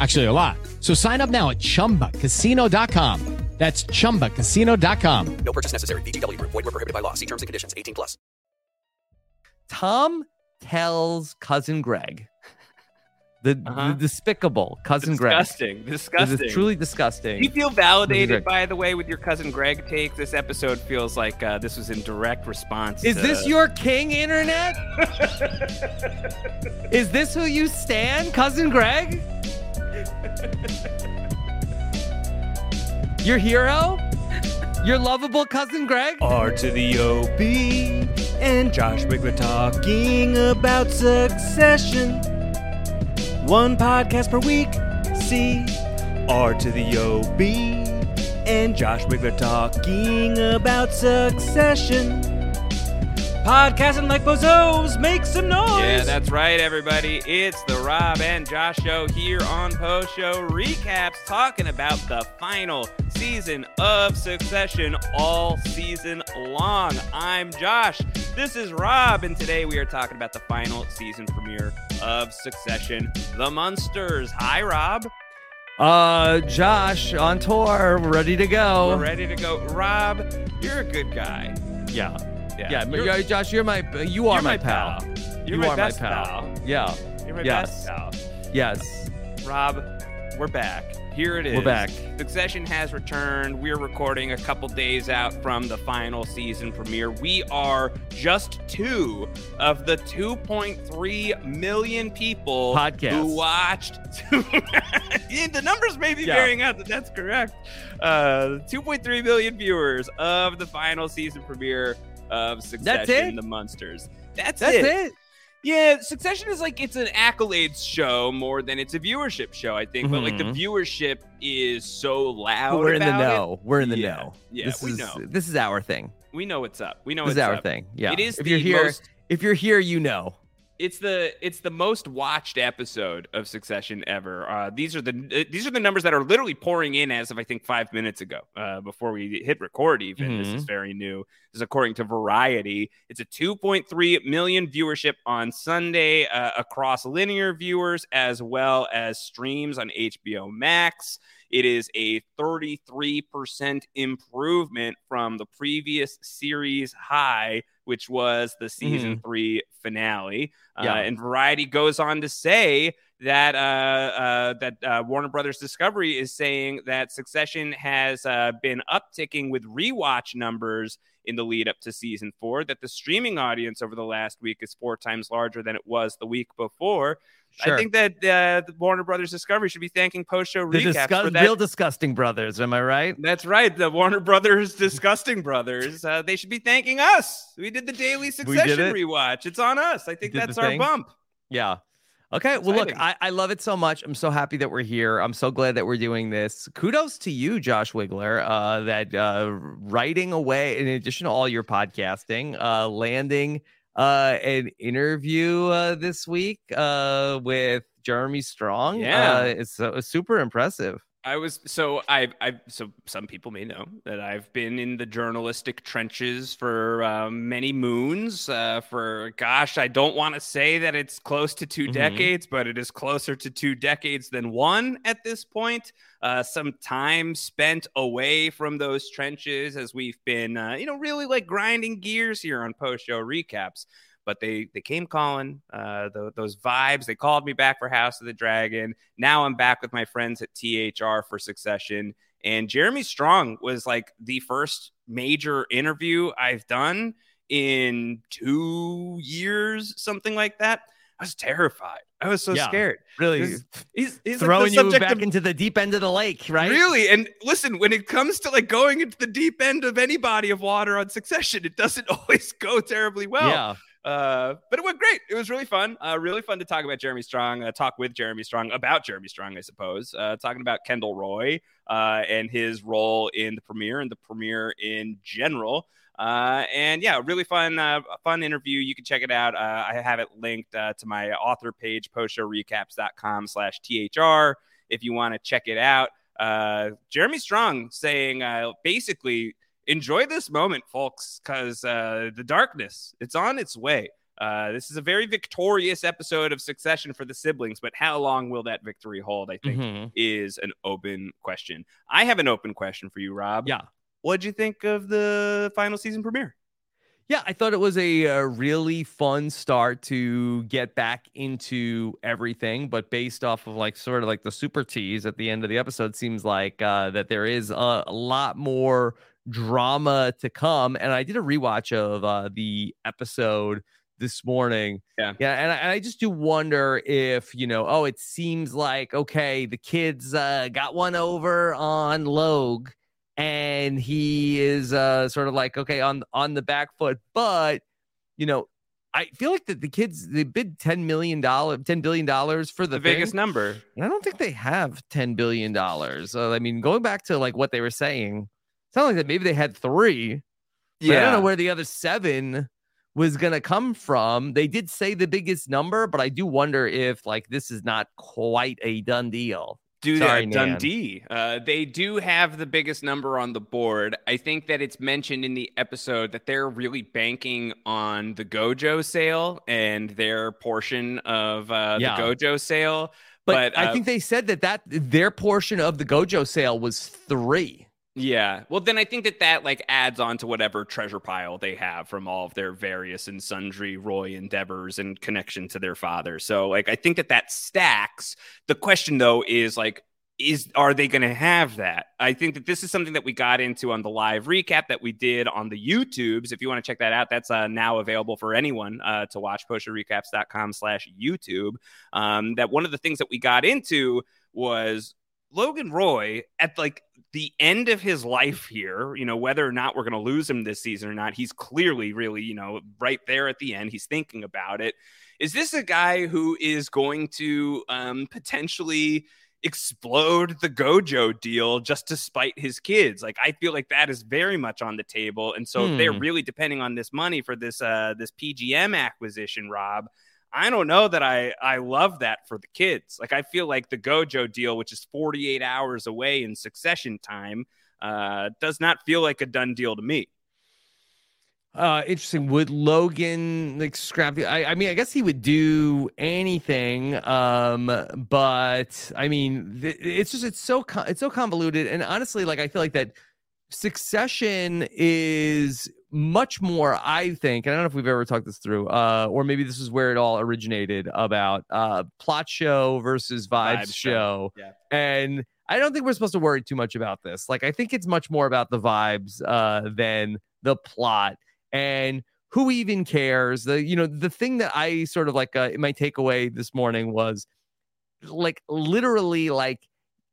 Actually, a lot. So sign up now at chumbacasino.com. That's chumbacasino.com. No purchase necessary. VGW Group. Void were prohibited by law. See terms and conditions. 18 plus. Tom tells cousin Greg, the, Uh-huh. the despicable cousin disgusting, Greg. disgusting. This is truly disgusting. Do you feel validated, by the way, with your cousin Greg take? This episode feels like uh, this was in direct response. Is to- this your king, internet? is this who you stand, cousin Greg? Your hero? Your lovable cousin Greg? R to the OB and Josh Wigler talking about succession. One podcast per week. See R to the OB and Josh Wigler talking about succession. Podcasting like bozos, make some noise. Yeah, that's right, everybody. It's the Rob and Josh show here on Post Show Recaps, talking about the final season of Succession all season long. I'm Josh. This is Rob, and today we are talking about the final season premiere of Succession, The Munsters. Hi, Rob. Uh, Josh on tour, ready to go. We're ready to go. Rob, you're a good guy. Yeah. Yeah, Yeah, you're- yeah, Josh, you're my you are you're my, my pal. pal. You're you my are my pal. pal. Yeah. You're my Yes. best pal. Yes. Rob, we're back. Here it is. We're back. Succession has returned. We're recording a couple days out from the final season premiere. We are just two of the 2.3 million people Podcasts. who watched. The numbers may be Yeah. bearing out that that's correct. Uh, 2.3 million viewers of the final season premiere of Succession, it? The Munsters. That's, That's it. yeah, Succession is like it's an accolades show more than it's a viewership show, I think. But like the Mhm. viewership is so loud. We're in the about it. know. We're in the Yeah. know. Yeah, this we is know. this is our thing. We know what's up. We know This what's is our up. thing. Yeah. It is if you're here, most if you're here, you know. It's the it's the most watched episode of Succession ever. Uh, these are the uh, these are the numbers that are literally pouring in as of I think five minutes ago, uh, before we hit record. Even this Mm-hmm. is very new. This is according to Variety. It's a 2.3 million viewership on Sunday uh, across linear viewers as well as streams on HBO Max. It is a 33% improvement from the previous series high, which was the season three finale. Yeah. Uh, and Variety goes on to say that uh, uh, that uh, Warner Brothers Discovery is saying that Succession has uh, been upticking with rewatch numbers in the lead up to season four. That the streaming audience over the last week is four times larger than it was the week before. Sure. I think that uh, the Warner Brothers Discovery should be thanking post show recaps disgust- for that. real disgusting brothers. Am I right? That's right. The Warner Brothers Disgusting Brothers. Uh, they should be thanking us. We did the daily Succession it. rewatch. It's on us. I think that's our thing. bump. Yeah. Okay. Well, look, I, I love it so much. I'm so happy that we're here. I'm so glad that we're doing this. Kudos to you, Josh Wigler, uh, that uh, writing away, in addition to all your podcasting, uh, landing uh, an interview uh, this week uh, with Jeremy Strong. Yeah. Uh, it's, uh, super impressive. I was so I I so some people may know that I've been in the journalistic trenches for uh, many moons. Uh, for gosh, I don't want to say that it's close to 2 Mhm. decades, but it is closer to two decades than one at this point. Uh, some time spent away from those trenches as we've been, uh, you know, really like grinding gears here on post show recaps but they they came calling uh tho- those vibes they called me back for house of the dragon now i'm back with my friends at thr for succession and jeremy strong was like the first major interview i've done in two years something like that i was terrified i was so Yeah. scared Really he's, he's, he's like the throwing you back of- into the deep end of the lake, right? Really? And listen, when it comes to like going into the deep end of any body of water on succession, it doesn't always go terribly well. yeah. Uh, but it went great. It was really fun. Uh, really fun to talk about Jeremy Strong, uh, talk with Jeremy Strong about Jeremy Strong, I suppose. Uh, talking about Kendall Roy uh, and his role in the premiere and the premiere in general. And yeah, really fun, fun interview. You can check it out. I have it linked to my author page, postshowrecaps.com slash THR. If you want to check it out, Jeremy Strong saying basically enjoy this moment, folks, because uh, the darkness it's on its way. Uh, this is a very victorious episode of Succession for the siblings, but how long will that victory hold? I think Mhm. is an open question. I have an open question for you, Rob. Yeah. What'd you think of the final season premiere? Yeah, I thought it was a, uh really fun start to get back into everything, but based off of like sort of like the super tease at the end of the episode, seems like uh, that there is a, a lot more drama to come. And I did a rewatch of uh, the episode this morning. Yeah. yeah, and I, and I just do wonder if you know, oh, it seems like okay, the kids uh, got one over on Logue and he is uh sort of like okay on on the back foot but you know i feel like that the kids they bid 10 million dollar 10 billion dollars for the, The, biggest number. and i don't think they have 10 billion dollars so i mean going back to like what they were saying sounds like that maybe they had three but i don't know where the other seven was going to come from they did say the biggest number but i do wonder if like this is not quite a done deal do Sorry, that Dundee. Uh, they do have the biggest number on the board. I think that it's mentioned in the episode that they're really banking on the Gojo sale and their portion of uh, Yeah. the Gojo sale. but, But, i uh, think they said that that their portion of the gojo sale was three Yeah. Well, then I think that that like adds on to whatever treasure pile they have from all of their various and sundry Roy endeavors and connection to their father. So, like, I think that that stacks. The question though is like, is are they going to have that? I think that this is something that we got into on the live recap that we did on the YouTubes. If you want to check that out, that's uh, now available for anyone uh, to watch. PostRecaps.com slash YouTube. Um, that one of the things that we got into was Logan Roy at like the end of his life here, you know, whether or not we're going to lose him this season or not, he's clearly really, you know, right there at the end. He's thinking about it. Is this a guy who is going to um, potentially explode the Gojo deal just to spite his kids? Like, I feel like that is very much on the table. And so if they're Hmm. really depending on this money for this uh, this PGM acquisition, Rob. I don't know that I I love that for the kids. Like I feel like the Gojo deal, which is 48 hours away in succession time, uh, does not feel like a done deal to me. uh interesting would logan like scrap I, I mean i guess he would do anything um but i mean th- it's just it's so con- it's so convoluted and honestly like i feel like that succession is much more i think and i don't know if we've ever talked this through uh or maybe this is where it all originated about uh plot show versus vibes, Vibes show, show, yeah. and i don't think we're supposed to worry too much about this. Like i think it's much more about the vibes uh than the plot. And who even cares? The you know the thing that i sort of like uh, my takeaway this morning was like literally like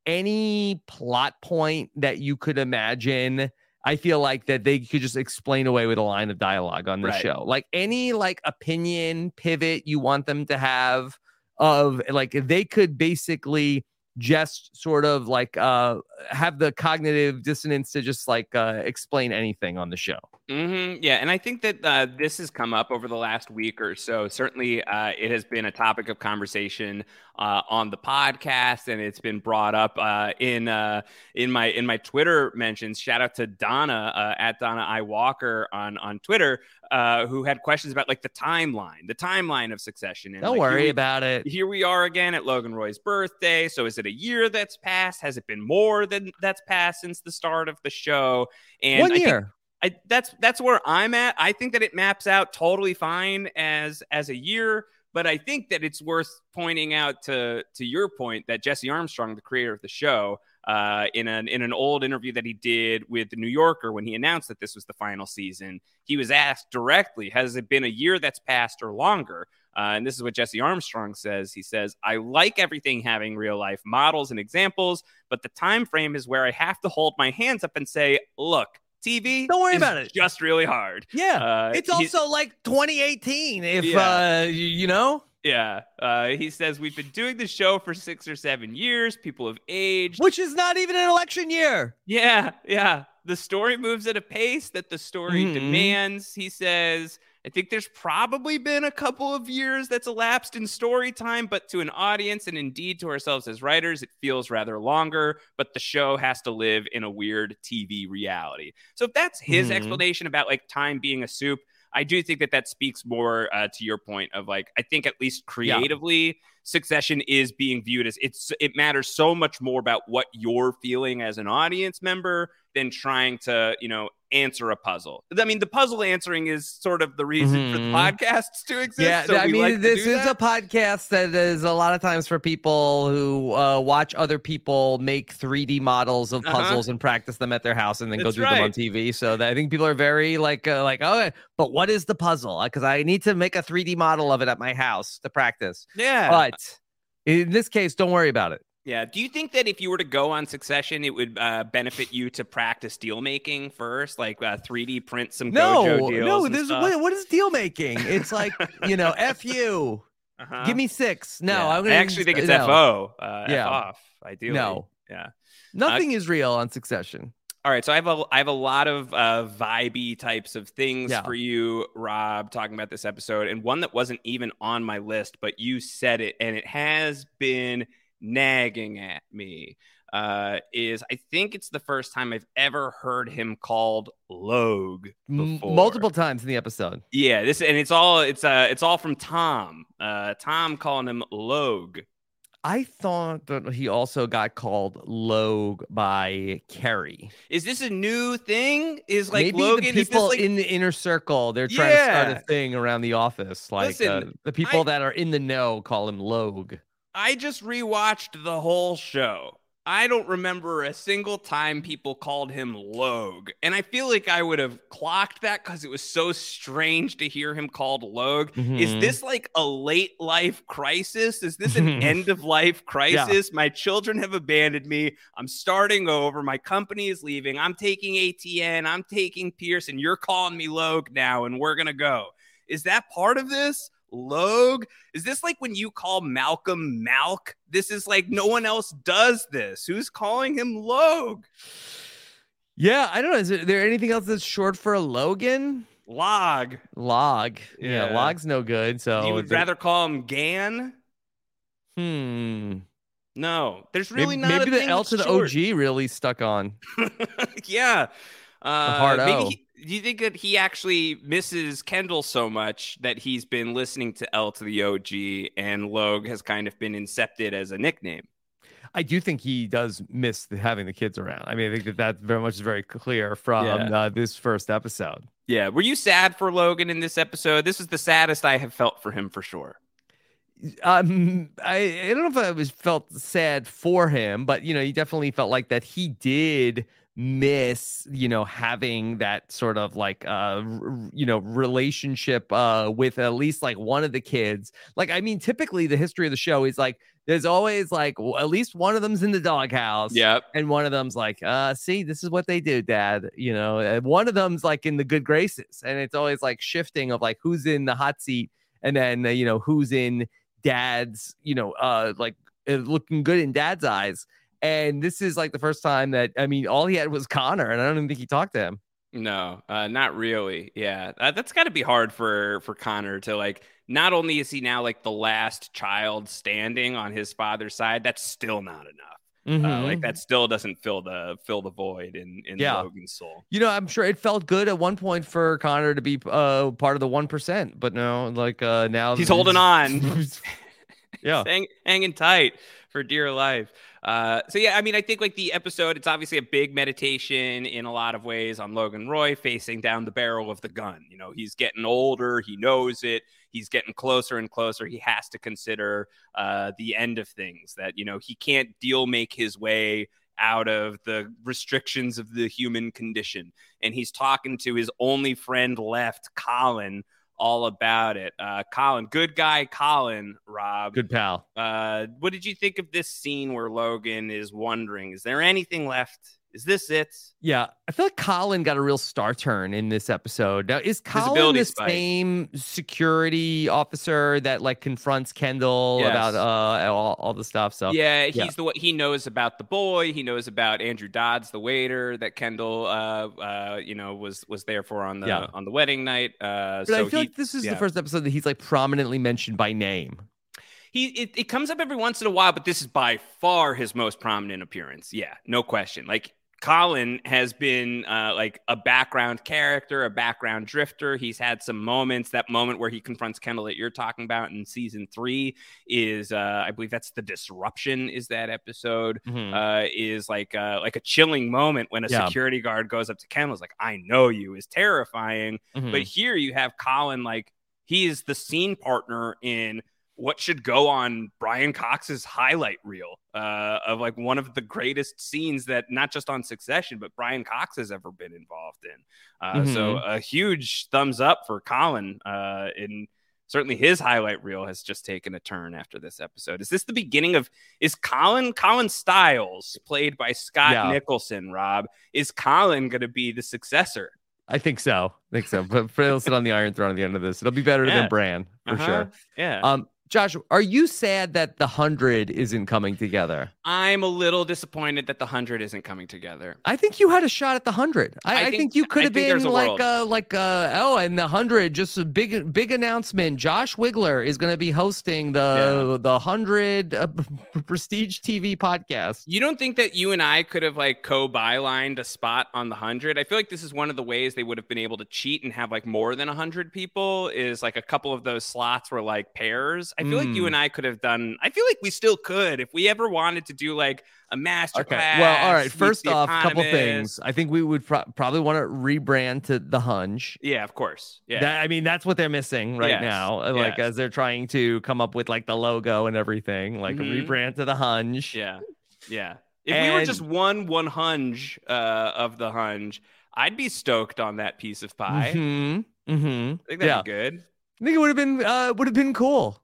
any plot point that you could imagine i feel like that they could just explain away with a line of dialogue on the Right. show like any like opinion pivot you want them to have of like they could basically just sort of like uh have the cognitive dissonance to just like uh explain anything on the show. hmm Yeah, and I think that uh, this has come up over the last week or so. Certainly, uh, it has been a topic of conversation uh, on the podcast, and it's been brought up uh, in uh, in my in my Twitter mentions. Shout out to Donna uh, at Donna I Walker on on Twitter, uh, who had questions about like the timeline, the timeline of Succession. And, Don't like, worry we- about it. here we are again at Logan Roy's birthday. So is it a year that's passed? Has it been more than that's passed since the start of the show? And One I think- year. I, that's that's where I'm at. I think that it maps out totally fine as as a year, but I think that it's worth pointing out to to your point that Jesse Armstrong, the creator of the show, uh, in an in an old interview that he did with the New Yorker when he announced that this was the final season, he was asked directly, "Has it been a year that's passed or longer?" Uh, and this is what Jesse Armstrong says. He says, "I like everything having real life models and examples, but the time frame is where I have to hold my hands up and say, look." TV. Don't worry about it. Just really hard. Yeah. Uh, it's also like 2018 if Yeah. uh you know, Yeah. Uh, he says we've been doing the show for six or seven years. People have aged. which is not even an election year. Yeah, yeah. The story moves at a pace that the story Mhm. demands. He says, I think there's probably been a couple of years that's elapsed in story time, but to an audience and indeed to ourselves as writers, it feels rather longer. But the show has to live in a weird TV reality. So if that's his Mhm. explanation about like time being a soup, I do think that that speaks more uh, to your point of like I think at least creatively, Succession is being viewed as it's it matters so much more about what you're feeling as an audience member than trying to you know answer a puzzle. I mean, the puzzle answering is sort of the reason for the Mhm. podcasts to exist. Yeah, so I mean, like this is that. a podcast that is a lot of times for people who uh, watch other people make 3D models of Uh-huh. puzzles and practice them at their house and then go That's do them on. TV. So that I think people are very like, uh, like, oh, but what is the puzzle? Because I need to make a 3D model of it at my house to practice. yeah. But in this case, don't worry about it. Yeah. Do you think that if you were to go on Succession, it would uh, benefit you to practice deal making first, like uh, 3D print some No, Gojo deals? no, this what, what is deal making? It's like you know, f you. Uh-huh. Give me six. No, Yeah. I'm gonna I actually think it's no. FO. Uh, F Yeah. off. Ideally. No. Yeah. Nothing is real on Succession. All right, so I have a I have a lot of uh, vibey types of things Yeah. for you, Rob, talking about this episode, and one that wasn't even on my list, but you said it, and it has been nagging at me. Uh, is I think it's the first time I've ever heard him called Logue before. multiple times in the episode. Yeah, this and it's all it's uh it's all from Tom. Uh, Tom calling him Logue. I thought that he also got called Logue by Kerry. Is this a new thing? Is like Maybe Logan? the is this people like in the inner circle, they're trying to start a thing around the office. Like uh, the people I- that are in the know call him Logue. I just rewatched the whole show. I don't remember a single time people called him Logue. And I feel like I would have clocked that because it was so strange to hear him called Logue. Is Mhm. this like a late life crisis? Is this an end of life crisis? My children have abandoned me. I'm starting over. My company is leaving. I'm taking ATN. I'm taking Pierce, and you're calling me Logue now, and we're going to go. Is that part of this? Logue? Is this like when you call Malcolm Malk? This is like no one else does this. Who's calling him Logue? Yeah, I don't know. Is there anything else that's short for a Logan? Log. Log. Yeah, Yeah. log's no good. So you would the- rather call him Gan? hmm. No, there's really maybe, not. maybe a the thing L to the short. OG really stuck on. yeah. Uh, hard maybe O. he- do you think that he actually misses Kendall so much that he's been listening to L to the OG and Logue has kind of been incepted as a nickname? I do think he does miss the, having the kids around. I mean, I think that that very much is very clear from Yeah. uh, this first episode. Yeah. Were you sad for Logan in this episode? This is the saddest I have felt for him for sure. Um, I, I don't know if I was felt sad for him, but you know, he definitely felt like that he did miss, you know, having that sort of like uh r- you know relationship uh with at least like one of the kids. Like, I mean, typically the history of the show is like there's always like w- at least one of them's in the doghouse. Yep. and one of them's like, uh, see, this is what they do, dad. You know, and one of them's like in the good graces, and it's always like shifting of like who's in the hot seat, and then uh, you know who's in dad's, you know, uh, like looking good in dad's eyes. And this is like the first time that I mean, all he had was Connor, and I don't even think he talked to him. No, uh, not really. Yeah, uh, that's got to be hard for for Connor to like. Not only is he now like the last child standing on his father's side, that's still not enough. Uh, Mhm. like that still doesn't fill the fill the void in in Yeah. Logan's soul. You know, I'm sure it felt good at one point for Connor to be uh, part of the one percent, but no, like uh, now He's holding on. yeah, Hang, hanging tight for dear life. Uh, so yeah, I mean, I think like the episode, it's obviously a big meditation in a lot of ways on Logan Roy facing down the barrel of the gun. You know, he's getting older, he knows it, he's getting closer and closer. He has to consider uh, the end of things. That you know he can't deal make his way out of the restrictions of the human condition, and he's talking to his only friend left, Colin. All about it. Uh, Colin, good guy, Colin, Rob. good pal. Uh, what did you think of this scene where Logan is wondering, is there anything left? Is this it? Yeah, I feel like Colin got a real star turn in this episode. Now, is Colin the spike. same security officer that like confronts Kendall Yes. about uh all, all the stuff? So yeah, he's yeah. the one. He knows about the boy. He knows about Andrew Dodds, the waiter that Kendall, uh, uh, you know, was was there for on the Yeah. on the wedding night. Uh, But so I feel he, like this is yeah. the first episode that he's like prominently mentioned by name. he it, it comes up every once in a while, but this is by far his most prominent appearance. Yeah, no question. Like Colin has been uh, like a background character, a background drifter. He's had some moments. That moment where he confronts Kendall that you're talking about in season three is, uh, I believe that's the disruption. Is that episode? Uh, is like uh, like a chilling moment when a Yeah. security guard goes up to Kendall. Is like, I know you. Is terrifying. Mhm. But here you have Colin, like he is the scene partner in what should go on Brian Cox's highlight reel uh, of like one of the greatest scenes that not just on Succession, but Brian Cox has ever been involved in. Uh, So a huge thumbs up for Colin. Uh, in certainly his highlight reel has just taken a turn after this episode. Is this the beginning of? Is Colin Colin Stiles played by Scott Yeah. Nicholson? Rob is Colin going to be the successor? I think so. I think so. But he'll sit on the Iron Throne at the end of this. It'll be better Yeah. than Bran for Uh-huh. sure. Yeah. Um, Josh, are you sad that the hundred isn't coming together? I'm a little disappointed that the hundred isn't coming together. I think you had a shot at the hundred. I, I I, think- think, you could have been a like world. uh like a, oh and the hundred just a big big announcement. Josh Wigler is going to be hosting the the hundred uh, prestige TV podcast. You don't think that you and I could have like co-bylined a spot on the hundred? I feel like this is one of the ways they would have been able to cheat and have like more than a hundred people. Is like a couple of those slots were like pairs. I feel like you Mm. and I could have done. I feel like we still could if we ever wanted to do like a master class. Well, all right. First off, couple things. I think we would pro- probably want to rebrand to the Hunch. Yeah, of course. Yeah. That, I mean, that's what they're missing right Yes, now. Like yes. as they're trying to come up with like the logo and everything, like Mhm. rebrand to the Hunch. Yeah. Yeah. If we were just one one hunge uh, of the hunge, I'd be stoked on that piece of pie. hmm hmm I think that'd Yeah. be good. I think it would have been uh would have been cool.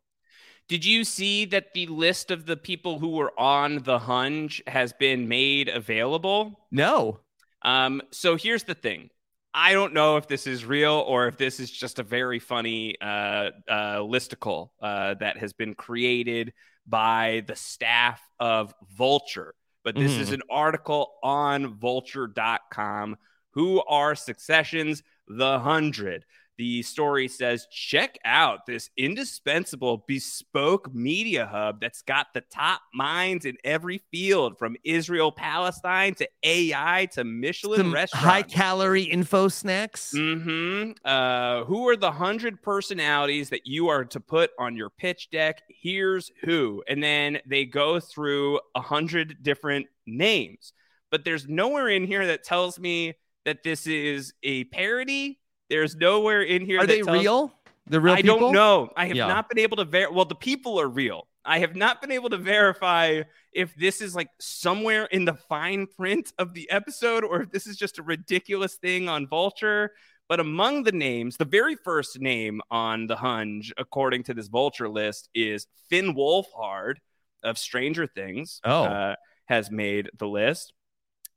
Did you see that the list of the people who were on the hunch has been made available? No. Um, so here's the thing. I don't know if this is real or if this is just a very funny uh, uh, listicle uh, that has been created by the staff of Vulture. But this is an article on vulture.com. Who are successions? The hundred. The story says, check out this indispensable bespoke media hub that's got the top minds in every field from Israel, Palestine to AI to Michelin Some restaurants. high calorie info snacks. hmm Uh, who are the hundred personalities that you are to put on your pitch deck? Here's who, and then they go through a hundred different names. But there's nowhere in here that tells me that this is a parody. There's nowhere in here. Are they real? The real I people? don't know. I have Yeah. not been able to ver. Well, the people are real. I have not been able to verify if this is like somewhere in the fine print of the episode or if this is just a ridiculous thing on Vulture. But among the names, the very first name on the Hunge, according to this Vulture list, is Finn Wolfhard of Stranger Things. Oh. uh, has made the list.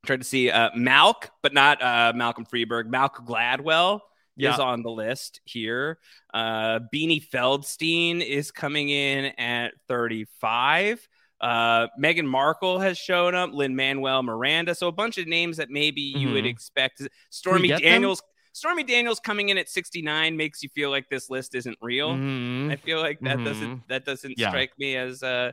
Tried to see uh, Malk, but not uh, Malcolm Freeberg. Malk Gladwell Yeah. is on the list here. Uh, Beanie Feldstein is coming in at 35. Uh, Meghan Markle has shown up, Lin-Manuel Miranda. So a bunch of names that maybe you would Mhm. expect. Stormy get them? Daniels. Stormy Daniels coming in at 69 makes you feel like this list isn't real. Mhm. I feel like that Mhm. doesn't that doesn't Yeah. strike me as uh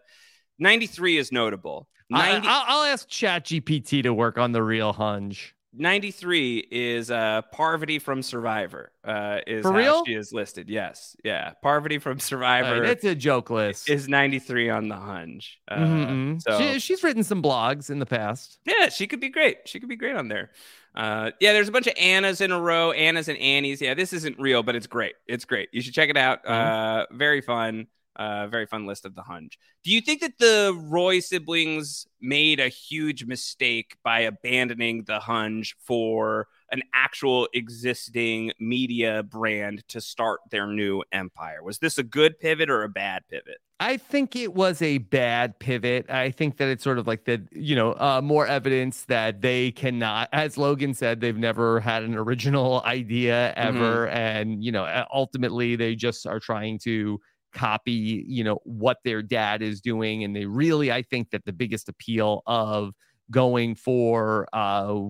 93 is notable. I, 90, I'll, I'll ask ChatGPT to work on the real hunch. 93 is uh Parvati from Survivor. Uh is For how real? she is listed. Yes. Yeah. Parvati from Survivor right, that's a joke list. is 93 on the hunch. Uh, Mhm. so She- she's written some blogs in the past. yeah, she could be great. She could be great on there. Uh, yeah, there's a bunch of Annas in a row, Annas and Annies. Yeah, this isn't real, but it's great. It's great. You should check it out. Uh, very fun. Uh, very fun list of the Hunch. Do you think that the Roy siblings made a huge mistake by abandoning the Hunch for an actual existing media brand to start their new empire? Was this a good pivot or a bad pivot? I think it was a bad pivot. I think that it's sort of like the, you know, uh, more evidence that they cannot, as Logan said, they've never had an original idea ever. And, you know, ultimately they just are trying to copy, you know, what their dad is doing. And they really, I think that the biggest appeal of going for, uh,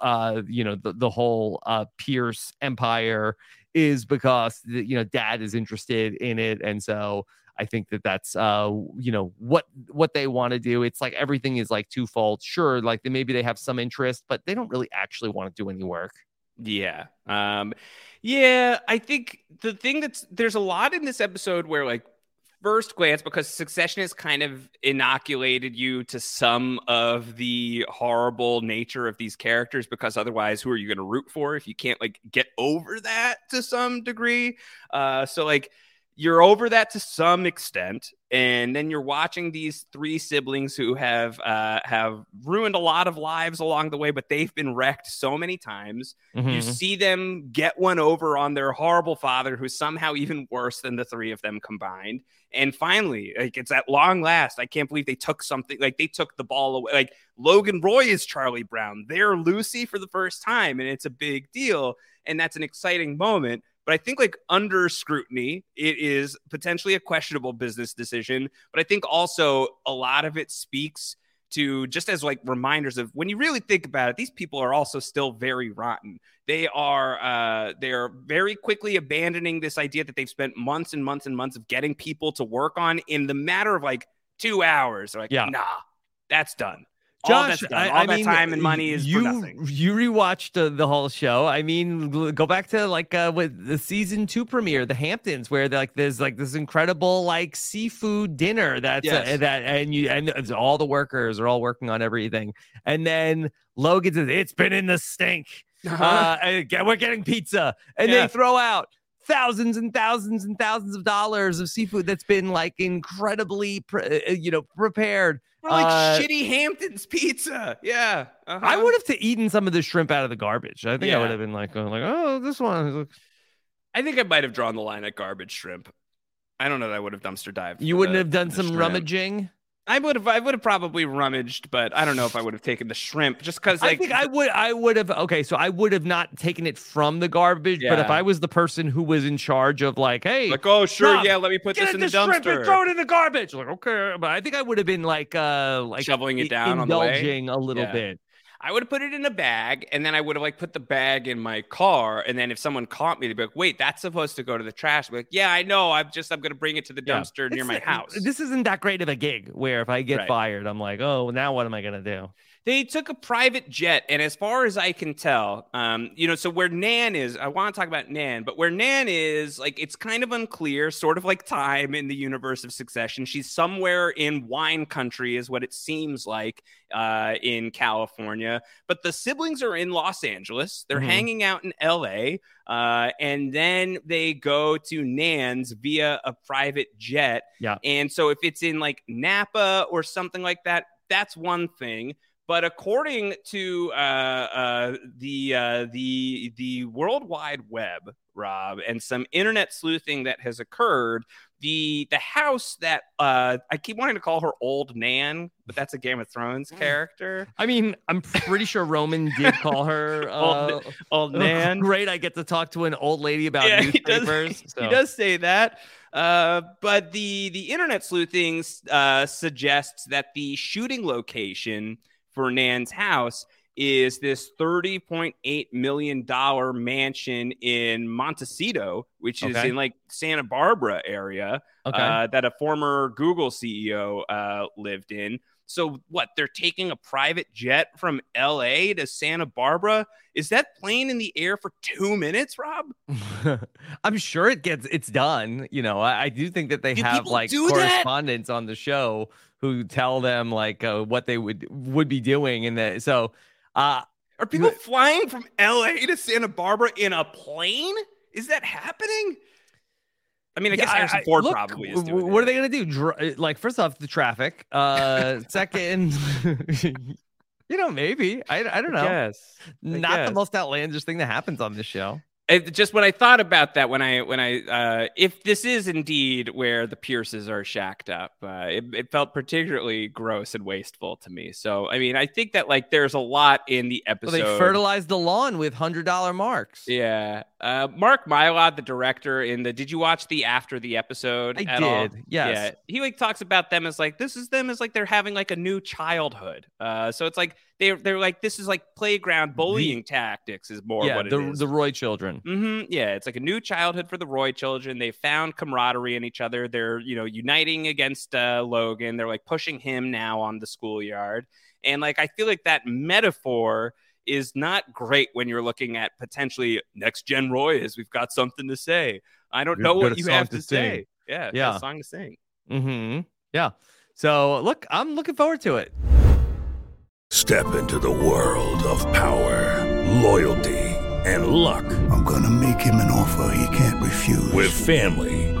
uh, you know, the, the whole uh, Pierce empire is because, the, you know, dad is interested in it. And so, I think that that's uh you know what what they want to do. It's like everything is like twofold. Sure, like they, maybe they have some interest, but they don't really actually want to do any work. Yeah. Um yeah, I think the thing that's there's a lot in this episode where like first glance because succession has kind of inoculated you to some of the horrible nature of these characters because otherwise who are you going to root for if you can't like get over that to some degree? Uh so like you're over that to some extent and then you're watching these three siblings who have uh have ruined a lot of lives along the way but they've been wrecked so many times. You Mhm. see them get one over on their horrible father who's somehow even worse than the three of them combined. And finally like it's at long last i can't believe they took something like they took the ball away like logan roy is charlie brown. They're lucy for the first time and it's a big deal and that's an exciting moment but I think like under scrutiny, it is potentially a questionable business decision. But I think also a lot of it speaks to just as like reminders of when you really think about it, these people are also still very rotten. They are uh they are very quickly abandoning this idea that they've spent months and months and months of getting people to work on in the matter of like two hours. They're like, Yeah. nah, that's done. All Josh, done. I, All I that mean, time and money is you, for nothing. You rewatched the, the whole show. I mean, go back to like uh, with the season two premiere, the Hamptons, where like there's like this incredible like seafood dinner that's uh, that and you and it's all the workers are all working on everything, and then Logan says it's been in the stink. uh, and get- we're getting pizza, and Yeah. they throw out thousands and thousands and thousands of dollars of seafood that's been like incredibly, pre- uh, you know, prepared. We're like Uh, shitty Hamptons pizza. Yeah. uh-huh. I would have to eaten some of the shrimp out of the garbage. I think I would have been like, going like, oh, this one. looks- I think I might have drawn the line at garbage shrimp. I don't know that I would have dumpster dived. You wouldn't the- have done some shrimp. rummaging. I would have. I would have probably rummaged, but I don't know if I would have taken the shrimp just because. I think I would. I would have. Okay, so I would have not taken it from the garbage. But if I was the person who was in charge of, like, hey, like, oh sure, Rob, yeah, let me put this in the, shrimp and dumpster. throw it in the garbage. Like, okay, but I think I would have been like, uh, like Shoveling it down on the way? indulging a little Yeah. bit. I would have put it in a bag, and then I would have like put the bag in my car, and then if someone caught me, they'd be like, "Wait, that's supposed to go to the trash." Like, "Yeah, I know. I'm just I'm gonna bring it to the Yeah. dumpster near It's- my house." This isn't that great of a gig. Where if I get Right. fired, I'm like, oh, now what am I gonna do? They took a private jet, and as far as I can tell, um, you know, so where Nan is, I want to talk about Nan, but where Nan is, like, it's kind of unclear, sort of like time in the universe of Succession. She's somewhere in wine country, is what it seems like uh, in California. But the siblings are in Los Angeles. They're Mhm. hanging out in L.A. Uh, and then they go to Nan's via a private jet. Yeah. And so if it's in like Napa or something like that, that's one thing. But according to uh, uh, the uh, the the World Wide Web, Rob, and some internet sleuthing that has occurred, the the house that uh, I keep wanting to call her Old Nan, but that's a Game of Thrones character. I mean, I'm pretty sure Roman did call her Old- uh, Old oh, Nan. Great, I get to talk to an old lady about Yeah, he does- newspapers. He does say that. Uh, but the the internet sleuthing uh, suggests that the shooting location for Nan's house is this thirty point eight million dollar mansion in Montecito, which is Okay. in like Santa Barbara area Okay. uh, that a former Google CEO uh, lived in. So what? They're taking a private jet from L.A. to Santa Barbara. Is that plane in the air for two minutes, Rob? I'm sure it gets it's done. You know, I, I do think that they Do have like do that? on the show who tell them like uh, what they would would be doing, and that so. Uh, Are people flying from LA to Santa Barbara in a plane? Is that happening? I mean, I guess Harrison I- Ford look, probably is doing What are they going to do? Dr- like, first off, the traffic. Uh, second, you know, maybe I, I don't know. Yes. Not guess. the most outlandish thing that happens on this show. It, just when I thought about that, when I when I uh, if this is indeed where the Pierces are shacked up, uh, it, it felt particularly gross and wasteful to me. So I mean, I think that like there's a lot in the Well, episode. they fertilized the lawn with hundred dollar marks. Yeah, uh, Mark Mylod, the director in the. Did you watch the after the episode? I at all? did, yes. Yeah, he like talks about them as like this is them as like they're having like a new childhood. Uh, so it's like they're they're like this is like playground bullying tactics is more yeah, what it the is. the Roy children. hmm Yeah, it's like a new childhood for the Roy children. They found camaraderie in each other. They're you know uniting against uh, Logan. They're like pushing him now on the schoolyard, and like I feel like that metaphor is not great when you're looking at potentially next gen Roy is. We've got something to say. I don't We've know what you have to to, say. Yeah, Yeah. a song to sing. Mm-hmm. Yeah. So look, I'm looking forward to it. Step into the world of power, loyalty, and luck. I'm gonna make him an offer he can't refuse. With family,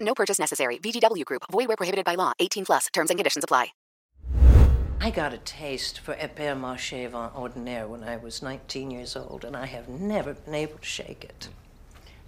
No purchase necessary. VGW Group. Void where prohibited by law. 18 plus. Terms and conditions apply. I got a taste for Epère Marché Vin Ordinaire when I was 19 years old, and I have never been able to shake it.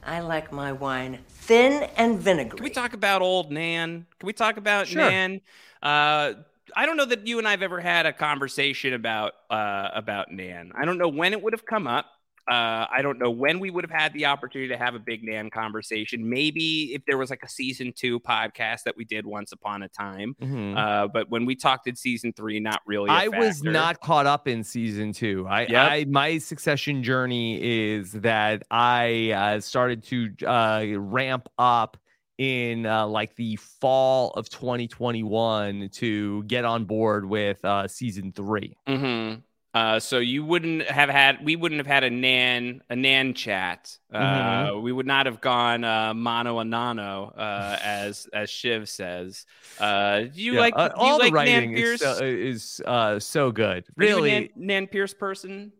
I like my wine thin and vinegary. Can we talk about old Nan? Can we talk about Sure. Nan? Uh, I don't know that you and I've ever had a conversation about uh, about Nan. I don't know when it would have come up. Uh, I don't know when we would have had the opportunity to have a big Nan conversation. Maybe if there was like a season two podcast that we did once upon a time. Mhm. Uh, but when we talked in season three, not really. I I was not caught up in season two. I, Yep. I my succession journey is that I uh, started to uh, ramp up in uh, like the fall of 2021 to get on board with uh, season three. Mm-hmm. Uh, so you wouldn't have had, we wouldn't have had a nan, a nan chat. Uh, Mhm. We would not have gone uh, mano a nano, uh, as as Shiv says. Uh, you Yeah, like uh, you all like the Nan writing Pierce? is so, is uh, so good. Are you a Really, Nan, Nan Pierce person?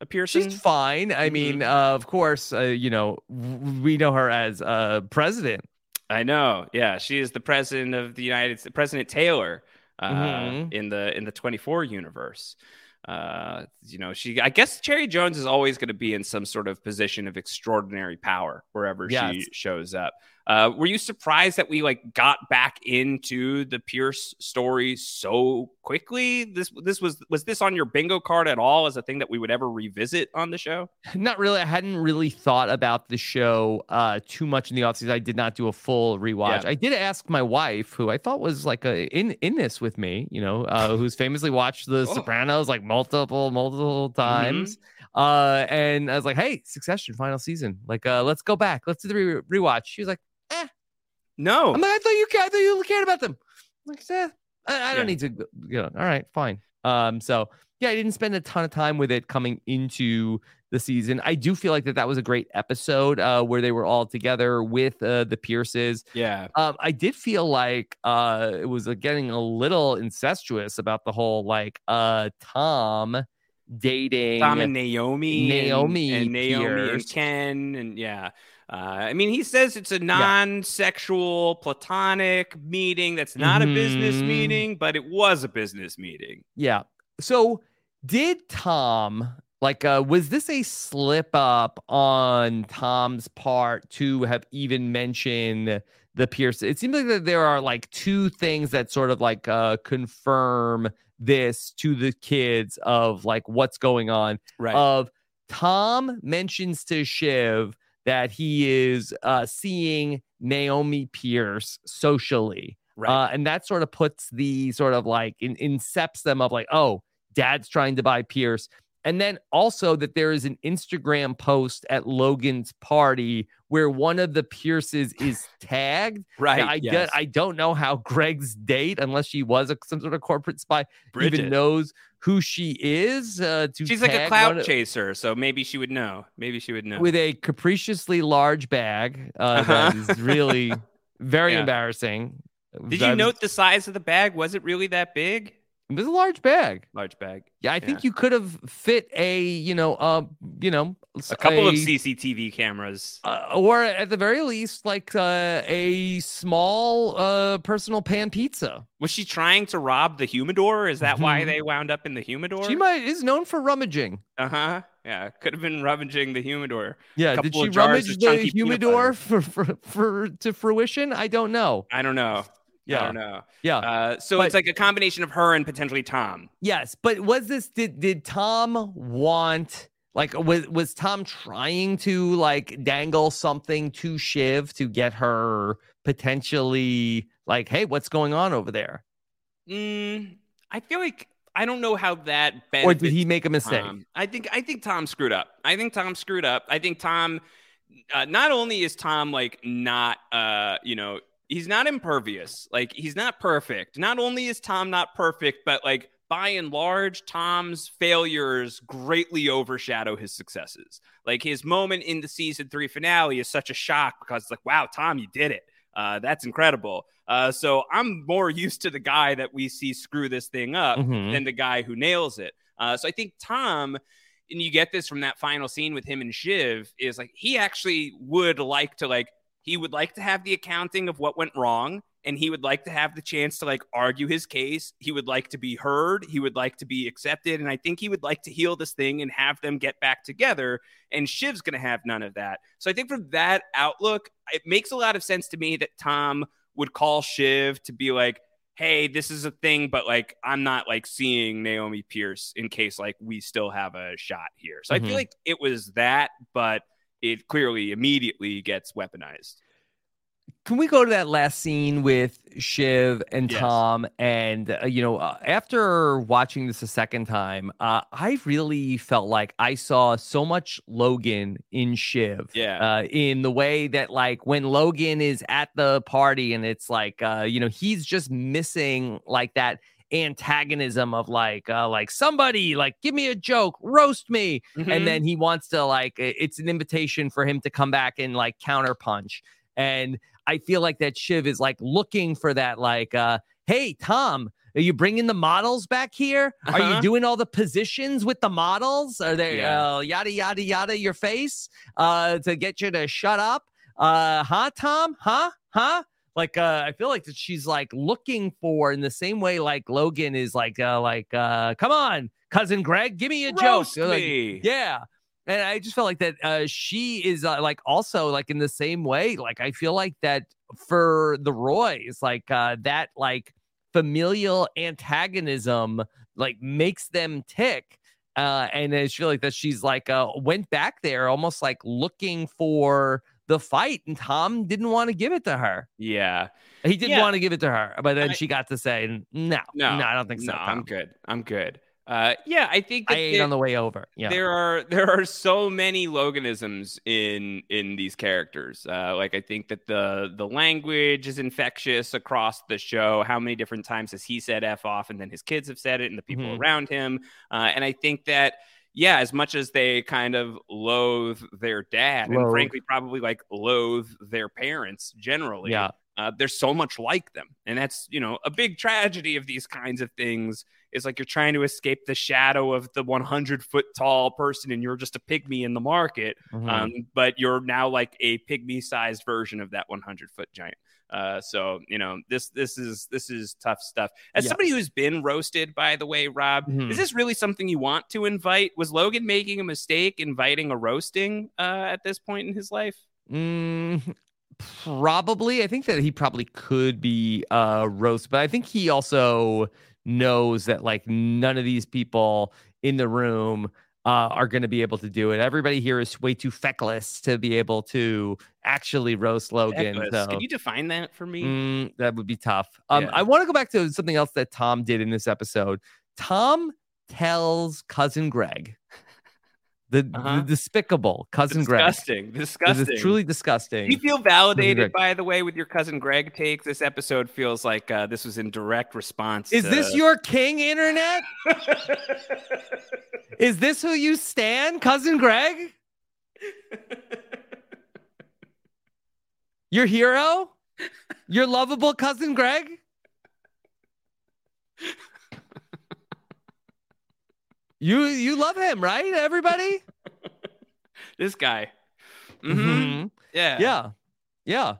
A Pearson? she's fine. I Mhm. mean, uh, of course, uh, you know, we know her as uh, president. I know. Yeah, she is the president of the United States, President Taylor, uh, Mhm. in the in the 24 universe. Uh, you know, she. I guess Cherry Jones is always going to be in some sort of position of extraordinary power wherever she shows up. Uh, were you surprised that we like got back into the Pierce story so quickly? This this was was this on your bingo card at all as a thing that we would ever revisit on the show? Not really. I hadn't really thought about the show uh, too much in the offseason. I did not do a full rewatch. Yeah. I did ask my wife, who I thought was like a in in this with me, you know, uh, who's famously watched The Oh. Sopranos like multiple multiple Mm-hmm. times. Uh, and I was like, "Hey, Succession final season. Like, uh, let's go back. Let's do the re- rewatch." She was like, No, I'm like, "I thought you ca- I thought you cared about them." I'm like, eh, I, I don't Yeah. need to. go- You know, all right, fine. Um, so yeah, I didn't spend a ton of time with it coming into the season. I do feel like that that was a great episode uh, where they were all together with uh, the Pierces. yeah. Um, I did feel like uh, it was uh, getting a little incestuous about the whole like uh, Tom dating Tom and Naomi, Naomi and, Naomi and. Ken, and yeah. Uh, I mean, he says it's a non-sexual, platonic meeting. That's not a business Mhm. meeting, but it was a business meeting. Yeah. So did Tom like uh was this a slip up on Tom's part to have even mentioned the Pierce? It seems like that there are like two things that sort of like uh confirm this to the kids of like what's going on. Right. Of Tom mentions to Shiv that he is uh seeing Naomi Pierce socially. Right. Uh, and that sort of puts the sort of like in, incepts them of like, oh, dad's trying to buy Pierce. And then also that there is an Instagram post at Logan's party where one of the Pierces is tagged. Right, Now, I yes. get, I don't know how Greg's date, unless she was a, some sort of corporate spy, Bridget. even knows who she is. Uh, to She's like a clout of- chaser, so maybe she would know. Maybe she would know. with a capriciously large bag. Uh, that Uh-huh. is really very Yeah. embarrassing. Did you note the size of the bag? Was it really that big? It was a large bag. Large bag. Yeah, I think you could have fit a, you know, uh, you know, A couple of CCTV cameras. uh, or at the very least, like uh, a small uh, personal pan pizza. Was she trying to rob the humidor? Is that why Mhm. they wound up in the humidor? She might is known for rummaging. Uh huh. Yeah, could have been rummaging the humidor. Yeah, did she rummage the humidor for, for for to fruition? I don't know. I don't know. Yeah. I don't know. Yeah. Uh, so But- it's like a combination of her and potentially Tom. Yes, but was this did did Tom want like was was Tom trying to like dangle something to Shiv to get her potentially like, hey, what's going on over there? Mm, I feel like I don't know how that. Or did he make a mistake? Tom. I think I think Tom screwed up. I think Tom screwed up. I think Tom. Uh, not only is Tom like not, uh, you know, he's not impervious. Like he's not perfect. Not only is Tom not perfect, but like by and large, Tom's failures greatly overshadow his successes. Like his moment in the season three finale is such a shock because it's like, wow, Tom, you did it. Uh, that's incredible. Uh, so I'm more used to the guy that we see screw this thing up Mhm. than the guy who nails it. Uh, so I think Tom, and you get this from that final scene with him and Shiv, is like he actually would like to like he would like to have the accounting of what went wrong and he would like to have the chance to like argue his case. He would like to be heard. He would like to be accepted. And i think he would like to heal this thing and have them get back together. And shiv's going to have none of that. So i think from that outlook it makes a lot of sense to me that tom would call shiv to be like hey this is a thing but like i'm not like seeing naomi pierce in case like we still have a shot here. So i Mhm. feel like it was that but it clearly immediately gets weaponized Can we go to that last scene with Shiv and Yes. Tom? And, uh, you know, uh, after watching this a second time, uh, I really felt like I saw so much Logan in Shiv. Yeah. Uh, in the way that, like, when Logan is at the party and it's like, uh, you know, he's just missing like that antagonism of like uh like somebody like give me a joke roast me Mhm. and then he wants to like it's an invitation for him to come back and like counterpunch and i feel like that shiv is like looking for that like uh hey tom are you bringing the models back here are Uh-huh. you doing all the positions with the models are they Yeah. uh, yada yada yada your face uh to get you to shut up uh huh tom huh huh like uh i feel like that she's like looking for in the same way like logan is like uh like uh come on cousin greg give me a Roast joke Like, yeah. And i just felt like that uh she is uh, like also like in the same way like i feel like that for the roys like uh that like familial antagonism like makes them tick uh and i feel like that she's like uh went back there almost like looking for the fight and tom didn't want to give it to her Yeah. he didn't Yeah. want to give it to her but then I- she got to say no No, no i don't think so No, I'm good. I'm good. Uh, yeah, I think i ate there- on the way over yeah there are there are so many Loganisms in in these characters. Uh, like I think that the the language is infectious across the show. How many different times has he said "f off" and then his kids have said it, and the people Mhm. around him. Uh, and I think that yeah, as much as they kind of loathe their dad, and frankly probably like loathe their parents generally. Yeah. Uh, there's so much like them, and that's you know a big tragedy of these kinds of things is like you're trying to escape the shadow of the 100 foot tall person and you're just a pygmy in the market Mhm. um, but you're now like a pygmy sized version of that 100 foot giant uh, so you know this this is this is tough stuff as Yeah. somebody who's been roasted by the way rob Mhm. is this really something you want to invite was logan making a mistake inviting a roasting uh, at this point in his life Mm, probably. I think that he probably could be uh roast, but I think he also knows that like none of these people in the room uh, are going to be able to do it. Everybody here is way too feckless to be able to actually roast Logan. So can you define that for me mm, that would be tough. Um, Yeah. I want to go back to something else that Tom did in this episode. Tom tells cousin Greg. The, Uh-huh. the despicable cousin Greg. disgusting This disgusting is truly disgusting. Do you feel validated, by the way, with your cousin Greg take? This episode feels like uh, this was in direct response. Is to... this your king, internet? Is this who you stand, cousin Greg? Your hero? Your lovable cousin Greg? You you love him, right? Everybody? this guy? hmm Mhm. Yeah, Yeah. Yeah.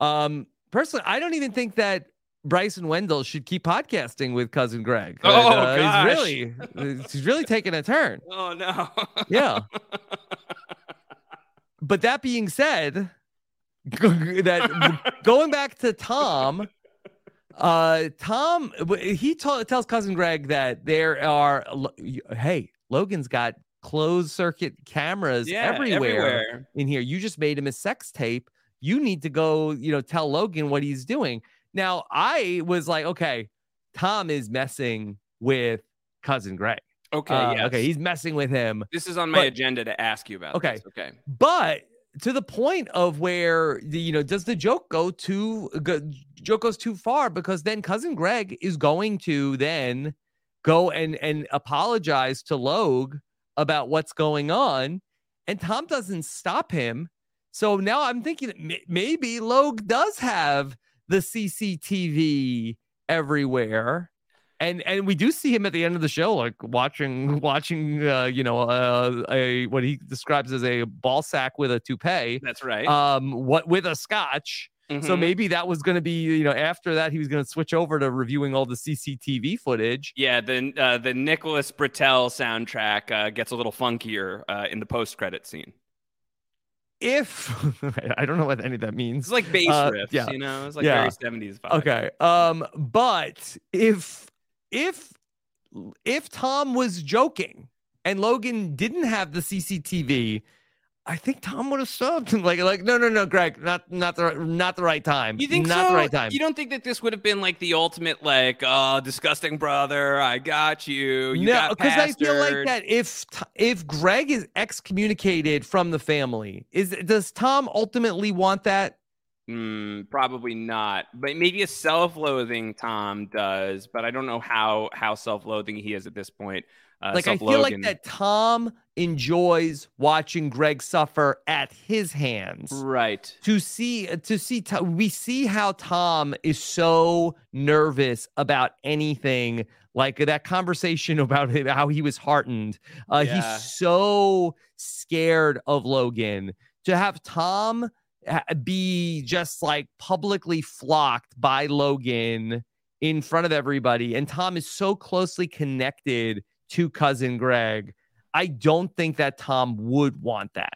Um personally, I don't even think that Bryson Wendell should keep podcasting with cousin Greg. Oh, Uh, gosh. he's really he's really taking a turn. Oh no. Yeah. but that being said, that going back to Tom, uh, Tom, he told, tells cousin Greg that there are, hey, Logan's got closed circuit cameras Yeah, everywhere, everywhere. in here. You just made him a sex tape. You need to go, you know, tell Logan what he's doing. Now, I was like, okay, Tom is messing with cousin Greg. Okay, Uh, yes. okay, he's messing with him. This is on my But- agenda to ask you about. Okay. this. Okay. But to the point of where the you know does the joke go too go, joke goes too far because then cousin Greg is going to then go and and apologize to Logue about what's going on and Tom doesn't stop him. So now I'm thinking may- maybe Logue does have the CCTV everywhere. And and we do see him at the end of the show, like watching watching uh, you know uh, a what he describes as a ball sack with a toupee. That's right. Um, what with a scotch. So Mhm. maybe that was going to be you know after that he was going to switch over to reviewing all the CCTV footage. Yeah, the uh, the Nicholas Britell soundtrack uh, gets a little funkier uh, in the post credit scene. If I don't know what any of that means, It's like bass Uh, riffs, yeah. you know. It's like Yeah. very seventies vibe. Okay. Um, but if if if Tom was joking and Logan didn't have the CCTV, I think Tom would have subbed. Like, like, no, no, no, Greg, not not the not the right time. You think not so? the right time? You don't think that this would have been like the ultimate, like, oh, disgusting brother, I got you. You no, because I feel like that if if Greg is excommunicated from the family, is does Tom ultimately want that? Mm, probably not, but maybe a self-loathing Tom does, but I don't know how how self-loathing he is at this point. Uh, like I feel like that Tom enjoys watching Greg suffer at his hands. Right. To see to see we see how Tom is so nervous about anything like that conversation about how he was heartened. Uh Yeah. he's so scared of Logan to have Tom be just like publicly flocked by Logan in front of everybody and Tom is so closely connected to cousin Greg. I don't think that Tom would want that.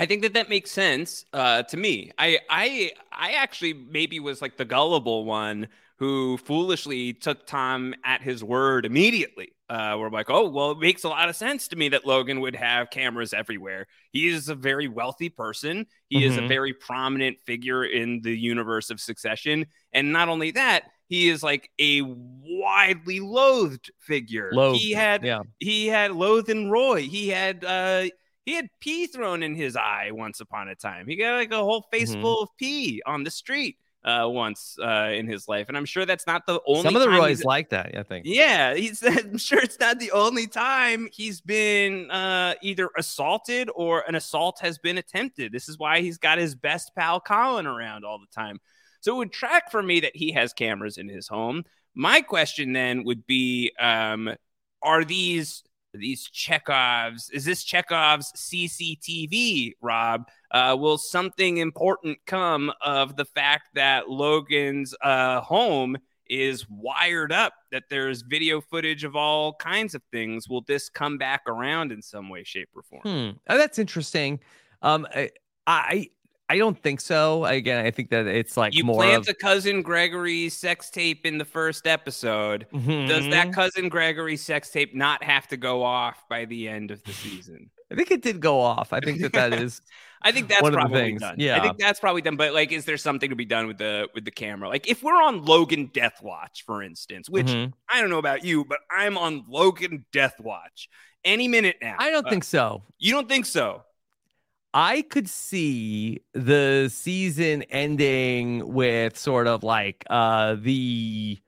I think that that makes sense uh, to me. I I I actually maybe was like the gullible one who foolishly took Tom at his word immediately. Uh, we're like, oh well, it makes a lot of sense to me that Logan would have cameras everywhere. He is a very wealthy person. He is a Mhm. very prominent figure in the universe of Succession, and not only that, he is like a widely loathed figure. Loathed, he had yeah. he had Loathen Roy. He had uh he had pee thrown in his eye once upon a time. He got like a whole face Mhm. full of pee on the street uh once uh in his life. And I'm sure that's not the only Some of the Roys like that, I think. yeah, he's I'm sure it's not the only time he's been uh, either assaulted or an assault has been attempted. This is why he's got his best pal Colin around all the time. So it would track for me that he has cameras in his home. My question then would be: um, Are these these Chekhovs? Is this Chekhov's CCTV, Rob? Uh, will something important come of the fact that Logan's uh, home is wired up? That there's video footage of all kinds of things. Will this come back around in some way, shape, or form? Hmm. Oh, that's interesting. Um, I, I I don't think so. Again, I think that it's like You more plant of the cousin Gregory sex tape in the first episode. Does that Mhm. cousin Gregory sex tape not have to go off by the end of the season? I think it did go off. I think that that is. I think that's one of the probably things. done. Yeah. I think that's probably done. But like, is there something to be done with the with the camera? Like, if we're on Logan Death Watch, for instance, which Mhm. I don't know about you, but I'm on Logan Death Watch any minute now. I don't Uh, think so. You don't think so? I could see the season ending with sort of like uh the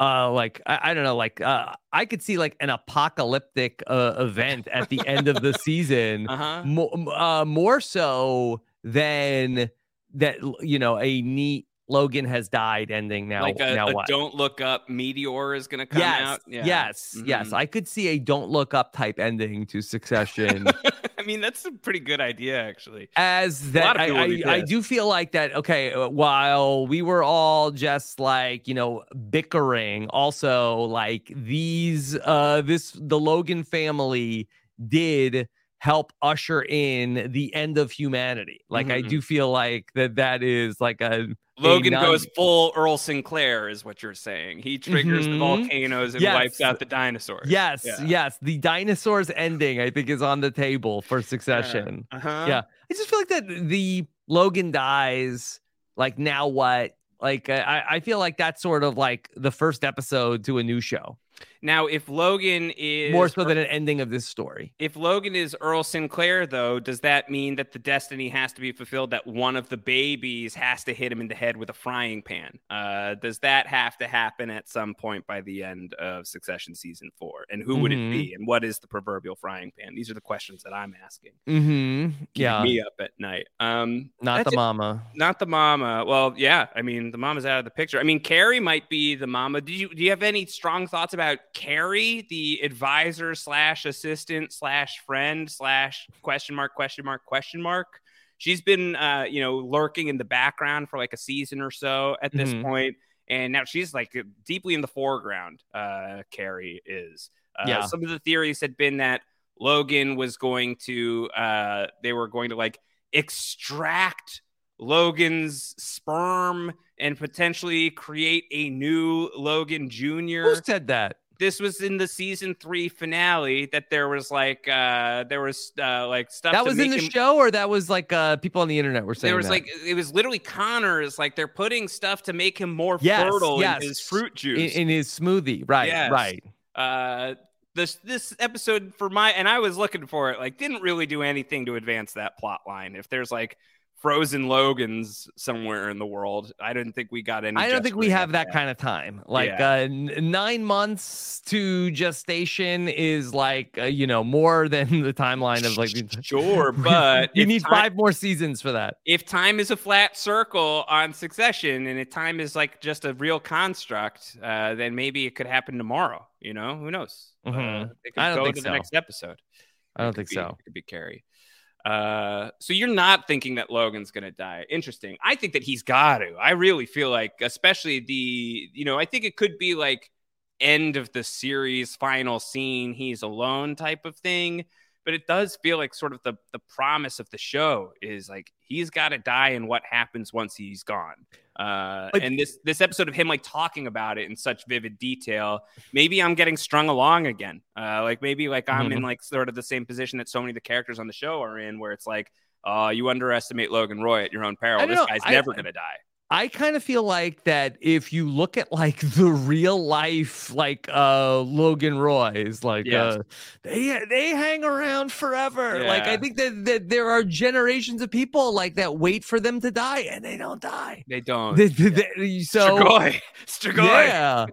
uh like I, I don't know like uh I could see like an apocalyptic uh, event at the end of the season Uh-huh. more uh more so than that you know a neat Logan has died ending now like a, now a what don't look up meteor is going to come yes out. Yeah. yes yes Mhm. I could see a don't look up type ending to Succession mean, that's a pretty good idea, actually. as that I, people would be I, I do feel like that okay uh, while we were all just like you know bickering also like these uh this the logan family did help usher in the end of humanity like i Mhm. do feel like that that is like a Logan non- goes full Earl Sinclair, is what you're saying. He triggers the Mhm. volcanoes and Yes. wipes out the dinosaurs. yes Yeah. yes the dinosaurs ending i think is on the table for succession Uh-huh. yeah i just feel like that the logan dies like now what like i i feel like that's sort of like the first episode to a new show Now, if Logan is more so than an ending of this story If Logan is Earl Sinclair, though, does that mean that the destiny has to be fulfilled that one of the babies has to hit him in the head with a frying pan? Uh, does that have to happen at some point by the end of Succession season four? And who would Mhm. it be? And what is the proverbial frying pan? These are the questions that I'm asking. mm-hmm yeah me up at night. Um, not the it. mama Not the mama. Well, yeah. I mean, the mama's out of the picture. I mean, Kerry might be the mama. Do you do you have any strong thoughts about Kerry, the advisor slash assistant slash friend slash question mark question mark question mark? She's been, uh, you know, lurking in the background for like a season or so at this Mhm. point, and now she's like deeply in the foreground. Uh, Kerry is. Uh, Yeah. Some of the theories had been that Logan was going to, uh, they were going to like extract Logan's sperm and potentially create a new Logan Jr. who said that This was in the season three finale that there was like uh there was uh like stuff that was in the him- show or that was like uh people on the internet were saying there was that? like it was literally Connor's like they're putting stuff to make him more yes, fertile yes. in his fruit juice. in, in his smoothie right Yes. right uh this this episode for my and I was looking for it like didn't really do anything to advance that plot line. If there's like frozen Logans somewhere in the world. I didn't think we got any. I don't think we have that kind of time. Like Yeah. uh, n- nine months to gestation is like uh, you know more than the timeline of like Sure, but you need time- five more seasons for that. if time is a flat circle on Succession, and if time is like just a real construct, uh, then maybe it could happen tomorrow. You know, who knows? Uh, Mhm. could I don't think so. the next episode. I don't think be- so. It could be Kerry. Uh, so you're not thinking that Logan's gonna die. Interesting. I think that he's got to. I really feel like, especially the, you know, I think it could be like end of the series, final scene, he's alone type of thing. But it does feel like sort of the the promise of the show is like he's got to die, and what happens once he's gone. Uh, Like- and this this episode of him like talking about it in such vivid detail, maybe I'm getting strung along again. Uh, like maybe like I'm in Mhm. like sort of the same position that so many of the characters on the show are in, where it's like, uh, you underestimate Logan Roy at your own peril. This know. guy's I- never I- gonna die. I kind of feel like that if you look at like the real life like uh Logan Roy's like Yes. uh they they hang around forever. Like I think that, that there are generations of people like that wait for them to die and they don't die. They don't. They- they- they- so Strigoi. Strigoi. yeah.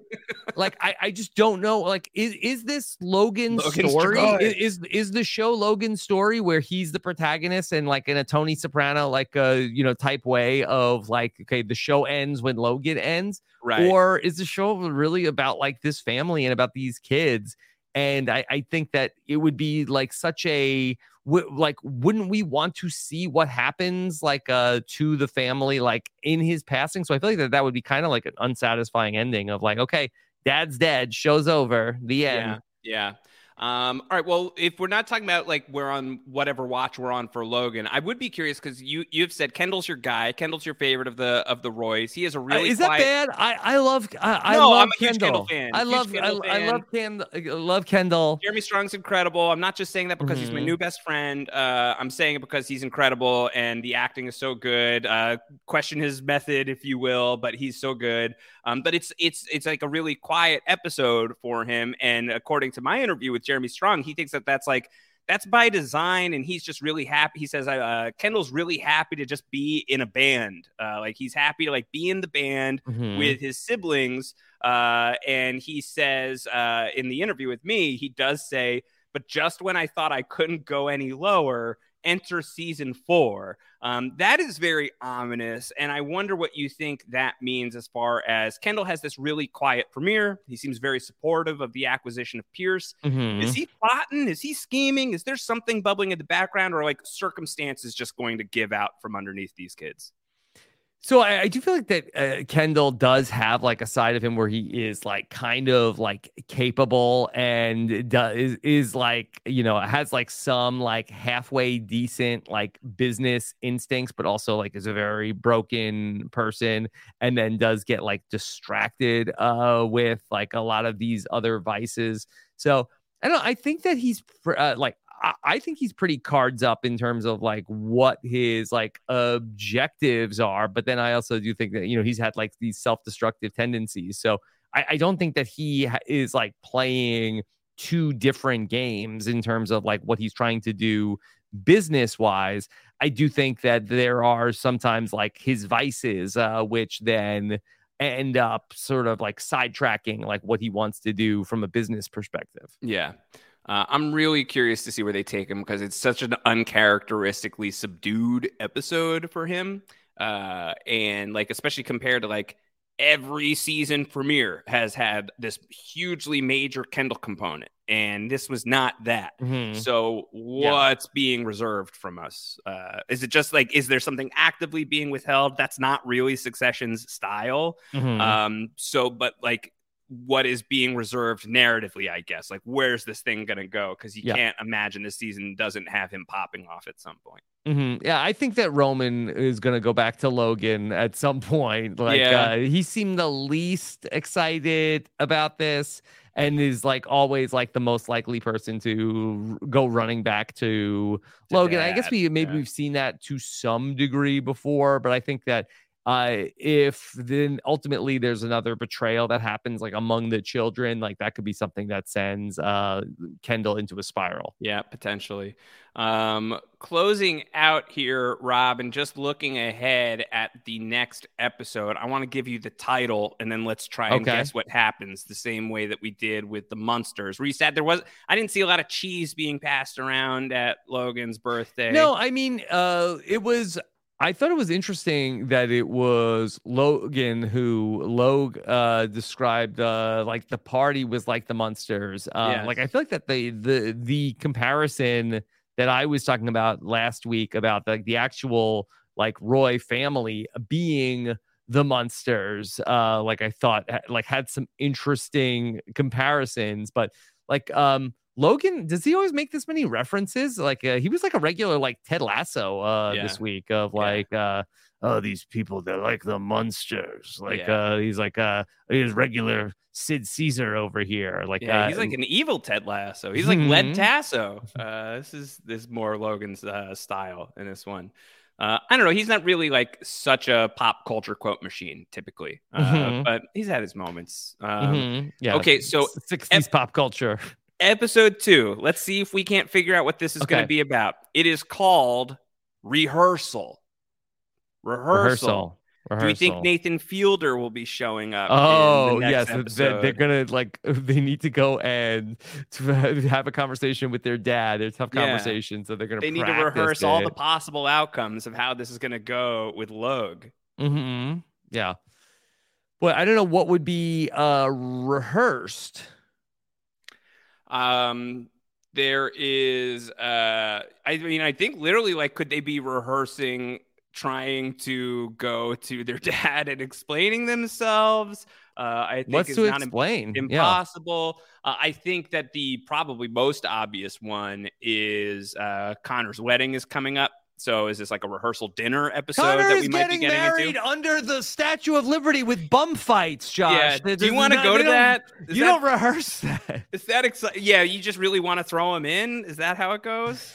like I, I just don't know. Like, is is this Logan's Logan story? Strigoi. I- Is, is the show Logan's story where he's the protagonist and like in a Tony Soprano like a you know type way of like okay the show ends when Logan ends, Right. Or is the show really about like this family and about these kids? And I, I think that it would be like such a w- like wouldn't we want to see what happens like uh to the family like in his passing so i feel like that that would be kind of like an unsatisfying ending of like okay dad's dead show's over the end Yeah. Yeah. Um, all right. Well, if we're not talking about like we're on whatever watch we're on for Logan, I would be curious because you you've said Kendall's your guy. Kendall's your favorite of the of the Roys. He is a really Uh, is that bad? I I love I, I No, love I'm a huge Kendall. Kendall fan, I love Kendall I, I love Kendall. I love Kendall. Jeremy Strong's incredible. I'm not just saying that because he's my Mhm. new best friend. Uh, I'm saying it because he's incredible and the acting is so good. Uh, question his method, if you will, but he's so good. Um, but it's it's it's like a really quiet episode for him. And according to my interview with Jeremy Strong, he thinks that that's like that's by design, and he's just really happy. He says uh, Kendall's really happy to just be in a band. Uh, like he's happy to like be in the band Mhm. with his siblings. Uh, and he says uh, in the interview with me, he does say, but just when I thought I couldn't go any lower, enter season four. Um, that is very ominous. And I wonder what you think that means as far as Kendall has this really quiet premiere. He seems very supportive of the acquisition of Pierce. Mhm. Is he plotting? Is he scheming? Is there something bubbling in the background or like circumstances just going to give out from underneath these kids? So I, I do feel like that uh, Kendall does have like a side of him where he is like kind of like capable and does is, like you know has like some like halfway decent like business instincts, but also like is a very broken person, and then does get like distracted uh with like a lot of these other vices. So I don't. know, I think that he's uh, like. I- think he's pretty cards up in terms of like what his like objectives are. But then I also do think that you know he's had like these self-destructive tendencies. So I, I don't think that he is like playing two different games in terms of like what he's trying to do business wise. I do think that there are sometimes like his vices, uh, which then end up sort of like sidetracking like what he wants to do from a business perspective. Yeah. Uh, I'm really curious to see where they take him because it's such an uncharacteristically subdued episode for him. Uh, and like, especially compared to like every season premiere has had this hugely major Kendall component. And this was not that. Mhm. So Yeah. what's being reserved from us? Uh, is it just like, is there something actively being withheld? That's not really Succession's style. Mhm. Um, so, but like, what is being reserved narratively, I guess. Like, where's this thing gonna go? Because you Yeah. can't imagine this season doesn't have him popping off at some point. hmm Yeah, I think that Roman is going to go back to Logan at some point. Like, Yeah. uh, he seemed the least excited about this and is like always like the most likely person to r- go running back to, Logan. I guess we maybe yeah. we've seen that to some degree before, but I think that uh, if then ultimately there's another betrayal that happens like among the children, like that could be something that sends uh, Kendall into a spiral. Yeah, potentially. Um, closing out here, Rob, and just looking ahead at the next episode, I want to give you the title and then let's try and Okay. guess what happens the same way that we did with the Munsters Where you said there was, I didn't see a lot of cheese being passed around at Logan's birthday. No, I mean, uh, it was. I thought it was interesting that it was Logan who Log uh, described uh, like the party was like the Munsters. Uh, Yes. Like I feel like that the the the comparison that I was talking about last week about like the actual like Roy family being the monsters. Uh, like I thought like had some interesting comparisons, but like um Logan, does he always make this many references? Like uh, he was like a regular like Ted Lasso uh Yeah. this week of like uh oh these people they're like the Munsters. Like Yeah. uh he's like uh he's regular Sid Caesar over here. Like Yeah, uh, he's like an evil Ted Lasso. He's like Led Mhm. Tasso. Uh, this is this is more Logan's uh, style in this one. Uh, I don't know. He's not really like such a pop culture quote machine typically, uh, Mhm. but he's had his moments. Um, Mhm. yeah. Okay, so 60s pop culture. Episode two. Let's see if we can't figure out what this is going to be about. It is called rehearsal. Rehearsal. Rehearsal. Do we think Nathan Fielder will be showing up? Oh in the next yes, th- they're gonna like they need to go and to have a conversation with their dad. They're tough Yeah. conversations, so they're gonna. they need to rehearse all the possible outcomes of how this is going to go with Log. Mhm. Yeah. But I don't know what would be uh rehearsed. Um, there is, uh, I mean, I think literally, like, could they be rehearsing, trying to go to their dad and explaining themselves? Uh, I think What's is to not explain? Yeah. impossible. Uh, I think that the probably most obvious one is uh, Connor's wedding is coming up. So is this like a rehearsal dinner episode Connor that we might be getting married into? under the Statue of Liberty with bum fights, Josh. Yeah. Do you want to go to that? Is you that- don't rehearse that. Is that exciting? Yeah, you just really want to throw him in? Is that how it goes?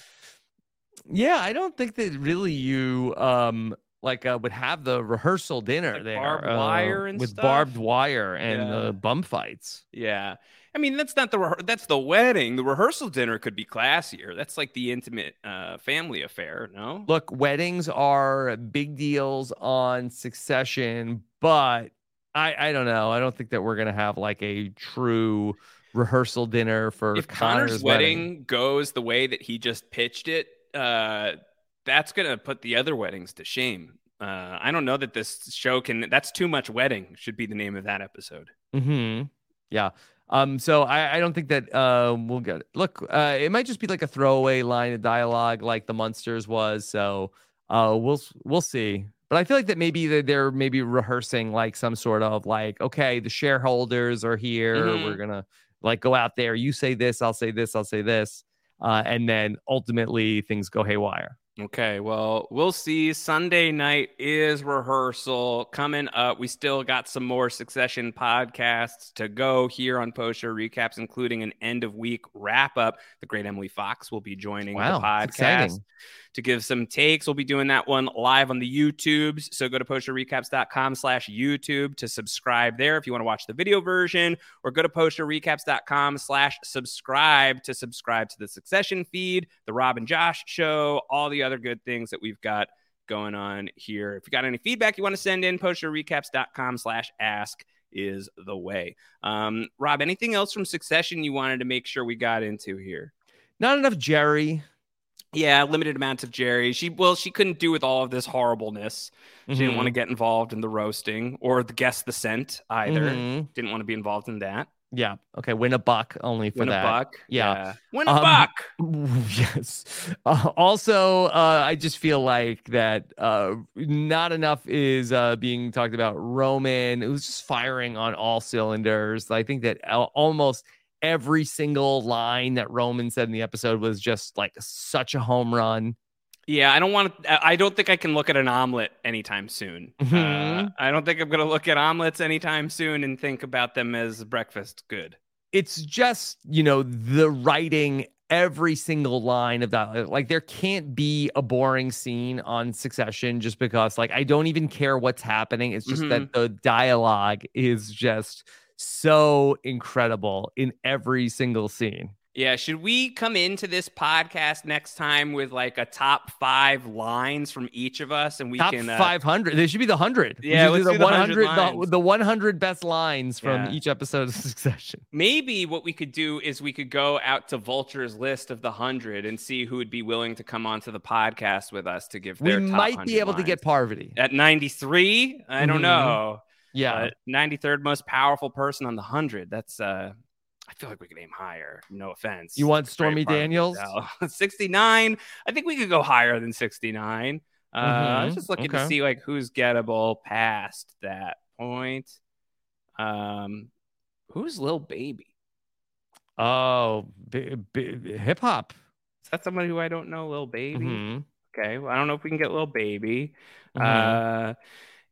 Yeah, I don't think that really you um like uh, would have the rehearsal dinner there barbed uh, wire and with stuff? barbed wire and Yeah. uh, bum fights. Yeah. I mean, that's not the rehe- that's the wedding. The rehearsal dinner could be classier. That's like the intimate uh, family affair, no? Look, weddings are big deals on Succession, but I I don't know. I don't think that we're gonna have like a true rehearsal dinner for If Connor's, Connor's, wedding, goes the way that he just pitched it, uh, that's gonna put the other weddings to shame. Uh, I don't know that this show can. That's too much wedding. Should be the name of that episode. hmm Yeah. Um, so I, I don't think that uh, we'll get look, uh, it might just be like a throwaway line of dialogue like the Munsters was. So uh we'll we'll see. But I feel like that maybe they're, they're maybe rehearsing like some sort of like, okay, the shareholders are here. Mhm. We're gonna like go out there. You say this, I'll say this, I'll say this. Uh, and then ultimately things go haywire. Okay, well, we'll see. Sunday night is rehearsal coming up. We still got some more Succession podcasts to go here on post show recaps, including an end of week wrap up. The great Emily Fox will be joining Wow, the podcast exciting. to give some takes. We'll be doing that one live on the YouTubes. So go to postshowrecaps.com slash YouTube to subscribe there if you want to watch the video version, or go to postshowrecaps.com slash subscribe to subscribe to the Succession feed, the Rob and Josh show, all the other good things that we've got going on here. If you got any feedback you want to send in, postshowrecaps.com slash ask is the way. Um, Rob, anything else from Succession you wanted to make sure we got into here? Not enough Jerry. Yeah, limited amounts of Jerry. She well, she couldn't do with all of this horribleness. She didn't Mhm. want to get involved in the roasting or the guess the scent either. Mhm. Didn't want to be involved in that. Yeah. Okay. Win a buck only for Win a that. buck. Yeah. Yeah. Win a Um, buck. Yes. Uh, also, uh, I just feel like that uh, not enough is uh, being talked about. Roman, it was just firing on all cylinders. I think that al- almost every single line that Roman said in the episode was just like such a home run. Yeah, I don't want to. I don't think I can look at an omelet anytime soon. Uh, Mhm. I don't think I'm going to look at omelets anytime soon and think about them as breakfast good. It's just, you know, the writing every single line of that. Like there can't be a boring scene on Succession just because like I don't even care what's happening. It's just that the dialogue is just so incredible in every single scene. Yeah, should we come into this podcast next time with like a top five lines from each of us, and we Top can uh, 500. There should be the 100. Yeah, let's do the 100 the, the 100 best lines from Yeah. each episode of Succession. Maybe what we could do is we could go out to Vulture's list of the hundred and see who would be willing to come onto the podcast with us to give We their top might be able to get Parvati. at 93. I don't Mhm. know. Yeah. But 93rd most powerful person on the hundred. That's uh. I feel like we could aim higher. No offense. You want Stormy Daniels? Patel. 69. I think we could go higher than 69. Uh, I was Mhm. just looking to see like who's gettable past that point. Um, who's Lil Baby? Oh, b- b- hip hop. Is that somebody who I don't know? Lil Baby. Mhm. Okay, well, I don't know if we can get Lil Baby. Mhm. Uh,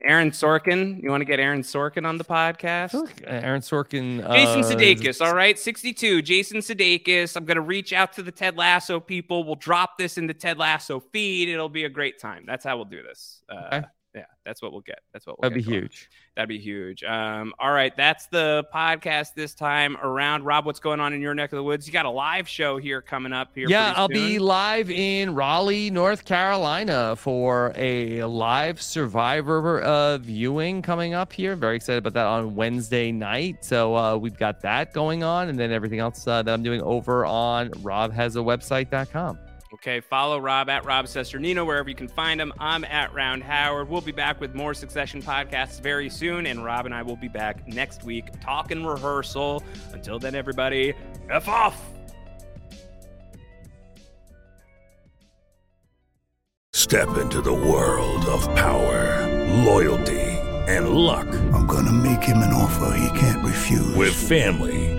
Aaron Sorkin. You want to get Aaron Sorkin on the podcast? Aaron Sorkin. Jason uh, Sudeikis, all right, 62. Jason Sudeikis. I'm going to reach out to the Ted Lasso people. We'll drop this in the Ted Lasso feed. It'll be a great time. That's how we'll do this. Uh, Okay. Yeah, that's what we'll get. That's what we'll That'd be going. huge. That'd be huge. Um, all right, that's the podcast this time around. Rob, what's going on in your neck of the woods? You got a live show here coming up here. Yeah, I'll be live in Raleigh, North Carolina for a live Survivor uh, viewing coming up here. Very excited about that on Wednesday night. So uh, we've got that going on, and then everything else uh, that I'm doing over on robhasawebsite.com. Okay, follow Rob at Rob Cesternino wherever you can find him. I'm at Round Howard. We'll be back with more Succession podcasts very soon, and Rob and I will be back next week talking rehearsal. Until then, everybody, F off. Step into the world of power, loyalty, and luck. I'm gonna make him an offer he can't refuse. With family,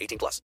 18 plus.